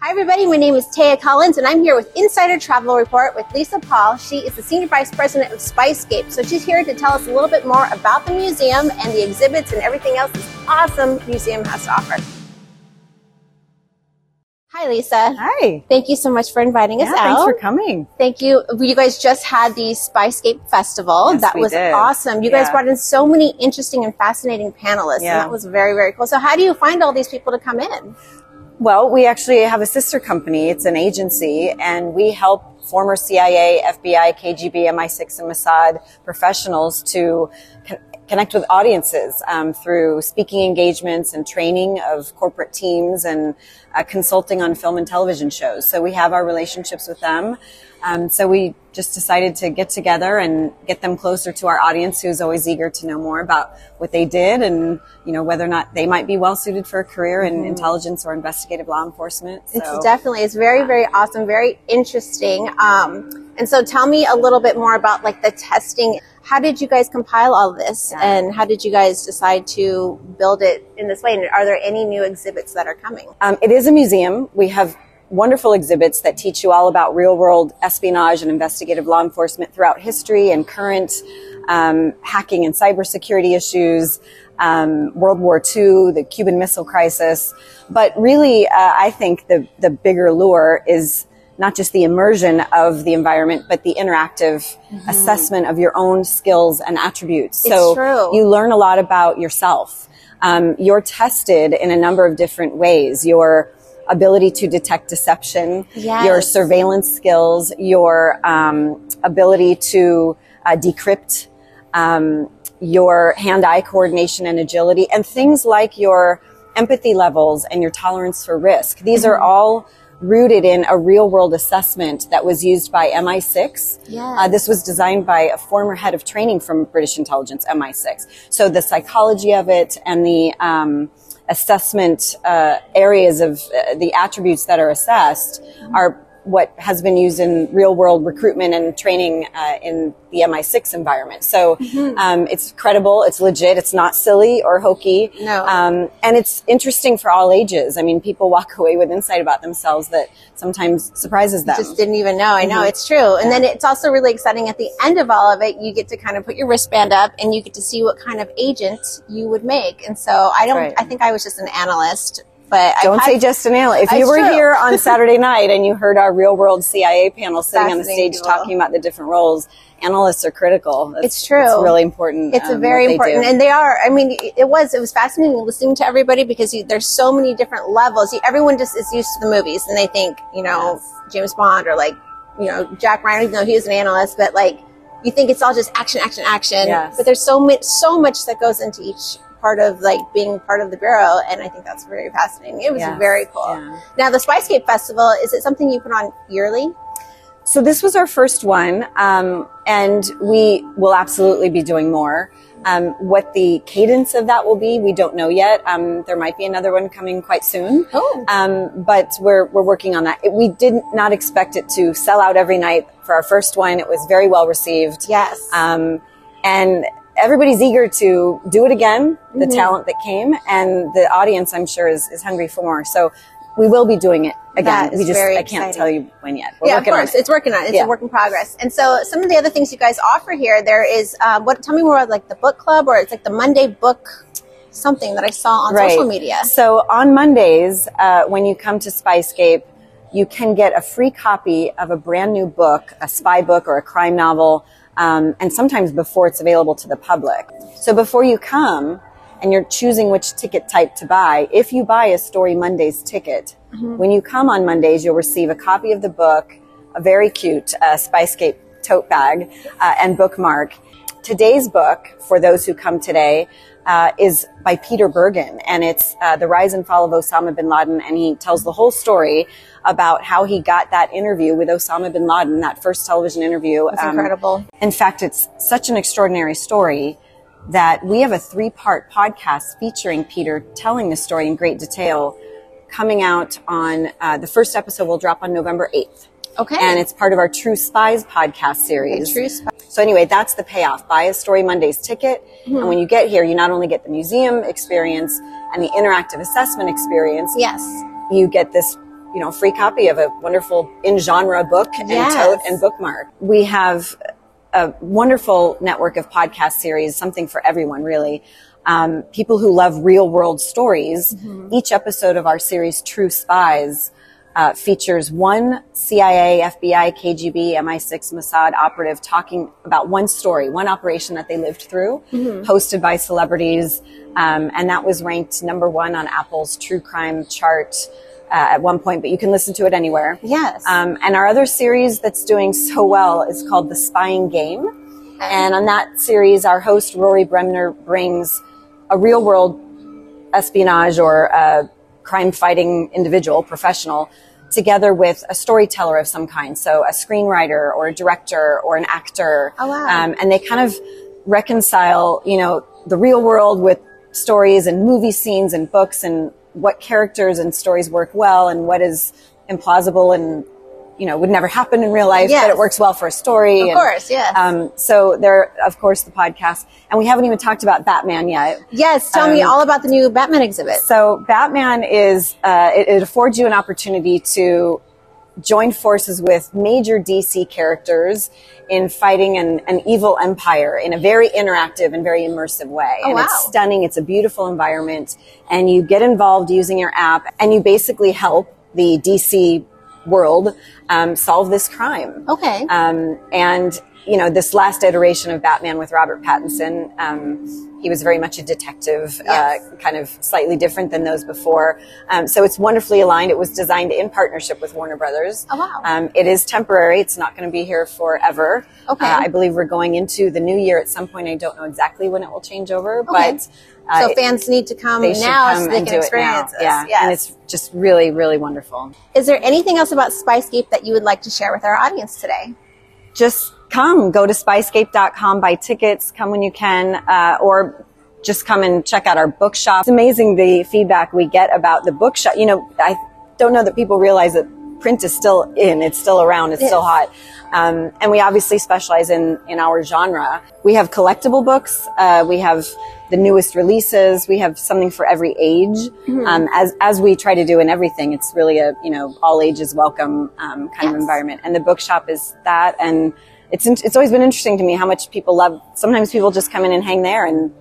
Hi, everybody. My name is Taya Collins, and I'm here with Insider Travel Report with Lisa Paul. She is the Senior Vice President of Spyscape. So she's here to tell us a little bit more about the museum and the exhibits and everything else this awesome museum has to offer. Hi, Lisa. Hi. Thank you so much for inviting us Yeah, out. thanks for coming. Thank you. You guys just had the Spyscape Festival. Yes, that was did. awesome. You guys brought in so many interesting and fascinating panelists, Yeah. and that was very, very cool. So, how do you find all these people to come in? Well, we actually have a sister company. It's an agency, and we help former CIA, FBI, KGB, MI6, and Mossad professionals to connect with audiences um, through speaking engagements and training of corporate teams and uh, consulting on film and television shows. So we have our relationships with them. Um, so we just decided to get together and get them closer to our audience who's always eager to know more about what they did and, you know, whether or not they might be well suited for a career in intelligence or investigative law enforcement. So, It's definitely, it's very, very awesome, very interesting. Um, and so, tell me a little bit more about like the testing. How did you guys compile all this, Yeah. and how did you guys decide to build it in this way? And are there any new exhibits that are coming? um, it is a museum. We have wonderful exhibits that teach you all about real world espionage and investigative law enforcement throughout history and current um, hacking and cybersecurity issues, um, World War II, the Cuban Missile Crisis. But really, uh, I think the, the bigger lure is not just the immersion of the environment, but the interactive assessment of your own skills and attributes. so true. you learn a lot about yourself. Um, you're tested in a number of different ways. Your ability to detect deception, Yes. your surveillance skills, your um, ability to uh, decrypt, um, your hand-eye coordination and agility, and things like your empathy levels and your tolerance for risk. These are all rooted in a real-world assessment that was used by MI6. Yes. Uh, this was designed by a former head of training from British intelligence, MI6. So the psychology of it and the um, assessment uh, areas of uh, the attributes that are assessed are what has been used in real world recruitment and training uh, in the MI6 environment. So um, it's credible, it's legit, it's not silly or hokey. No. Um, and it's interesting for all ages. I mean, people walk away with insight about themselves that sometimes surprises them. just didn't even know. I know it's true. And then it's also really exciting at the end of all of it, you get to kind of put your wristband up and you get to see what kind of agent you would make. And so I don't, Right. I think I was just an analyst, but Don't had- say just an analyst. If you were true. here on Saturday night and you heard our real world CIA panel sitting on the stage people. talking about the different roles, analysts are critical. That's- It's true. It's really important. It's a um, very important, do. and they are. I mean, it- was. It was fascinating listening to everybody because you, there's so many different levels. You, everyone just is used to the movies, and they think, you know, James Bond or like, you know, Jack Ryan. Even though he was an analyst, but like, you think it's all just action, action, action. Yes. But there's so much, so much that goes into each part of like being part of the bureau, and I think that's very fascinating. It was Yes. very cool. Yeah. Now, the Spyscape Festival is it something you put on yearly? So this was our first one, um, and we will absolutely be doing more. Um, what the cadence of that will be, we don't know yet. Um, there might be another one coming quite soon. Oh. Um, but we're, we're working on that. It, we did not expect it to sell out every night for our first one. It was very well received. Yes. Um, and everybody's eager to do it again, the Mm-hmm. talent that came, and the audience, I'm sure, is, is hungry for more. So we will be doing it again. We just, I can't exciting. tell you when yet. We're yeah, of course. it. It's working on it. It's Yeah. a work in progress. And so, some of the other things you guys offer here, there is uh, what? Tell me more about like the book club, or it's like the Monday book something that I saw on Right. social media. So on Mondays, uh, when you come to Spyscape, you can get a free copy of a brand new book, a spy book or a crime novel, um, and sometimes before it's available to the public. So before you come and you're choosing which ticket type to buy, if you buy a Story Mondays ticket, when you come on Mondays, you'll receive a copy of the book, a very cute uh, Spyscape tote bag, uh, and bookmark. Today's book, for those who come today, uh, is by Peter Bergen, and it's uh, the rise and fall of Osama bin Laden, and he tells the whole story about how he got that interview with Osama bin Laden, that first television interview. It's Um, incredible. in fact, it's such an extraordinary story that we have a three part podcast featuring Peter telling the story in great detail coming out on uh, the first episode will drop on November 8th. Okay. And it's part of our True Spies podcast series. True Spies. So anyway, that's the payoff. Buy a Story Mondays ticket. Mm-hmm. And when you get here, you not only get the museum experience and the interactive assessment experience, yes. you get this you know, free copy of a wonderful in genre book and Yes. tote and bookmark. We have a wonderful network of podcast series, something for everyone, really. Um, people who love real world stories. Each episode of our series, True Spies, uh, features one CIA, FBI, KGB, MI6, Mossad operative talking about one story, one operation that they lived through, hosted by celebrities. Um, and that was ranked number one on Apple's true crime chart uh, at one point, but you can listen to it anywhere. Yes. Um, and our other series that's doing so well is called The Spying Game. And on that series, our host, Rory Bremner, brings a real world espionage or a crime fighting individual, professional, together with a storyteller of some kind. So a screenwriter or a director or an actor. Oh, wow. Um, and they kind of reconcile, you know, the real world with stories and movie scenes and books and what characters and stories work well and what is implausible and you know would never happen in real life but it works well for a story Of and, course, yes. um, so there of course the podcast and we haven't even talked about batman yet yes. Tell me um, all about the new Batman exhibit. so Batman is uh, it, it affords you an opportunity to join forces with major DC characters in fighting an, an evil empire in a very interactive and very immersive way. Oh, and it's stunning. It's a beautiful environment, and you get involved using your app, and you basically help the DC world um, solve this crime. Okay. Um, and you know, this last iteration of Batman with Robert Pattinson, um, he was very much a detective, Yes. uh, kind of slightly different than those before. Um, so it's wonderfully aligned. It was designed in partnership with Warner Brothers. Oh, wow. Um, it is temporary. It's not going to be here forever. Okay. Uh, I believe we're going into the new year at some point. I don't know exactly when it will change over, Okay. but uh, so fans need to come now come so they and can do it now. experience. Yeah, Yes. and it's just really, really wonderful. Is there anything else about Spyscape that you would like to share with our audience today? just come, go to spyscape.com, buy tickets, come when you can, uh, or just come and check out our bookshop. It's amazing the feedback we get about the bookshop. You know, I don't know that people realize that print is still in, it's still around, it's still Yes. hot. Um, and we obviously specialize in, in our genre. We have collectible books, uh, we have the newest releases, we have something for every age. Um, as, as we try to do in everything, it's really a, you know, all ages welcome, um, kind of environment. And the bookshop is that. And it's, it's always been interesting to me how much people love, sometimes people just come in and hang there and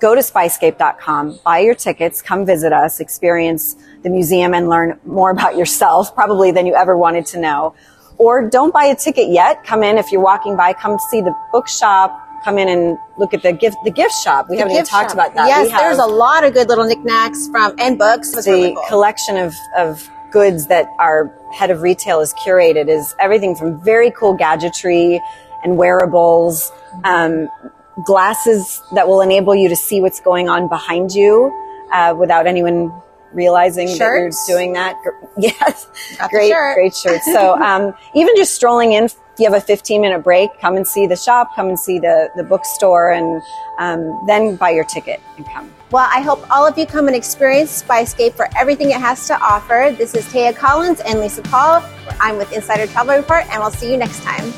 go to spyscape.com, buy your tickets, come visit us, experience the museum and learn more about yourself, probably than you ever wanted to know. Or don't buy a ticket yet. Come in if you're walking by, come see the bookshop, come in and look at the gift, the gift shop. We haven't even talked shop. about that. Yes, have there's a lot of good little knickknacks from and books. It's the really cool. collection of, of goods that our head of retail has curated is everything from very cool gadgetry and wearables, um, glasses that will enable you to see what's going on behind you uh, without anyone realizing Shirts? that you're doing that. Yes, Got great, shirt. great shirts. So um, even just strolling in, if you have a 15 minute break, come and see the shop, come and see the, the bookstore, and um, then buy your ticket and come. Well, I hope all of you come and experience Spyscape for everything it has to offer. This is Taya Collins and Lisa Paul. I'm with Insider Travel Report, and we'll see you next time.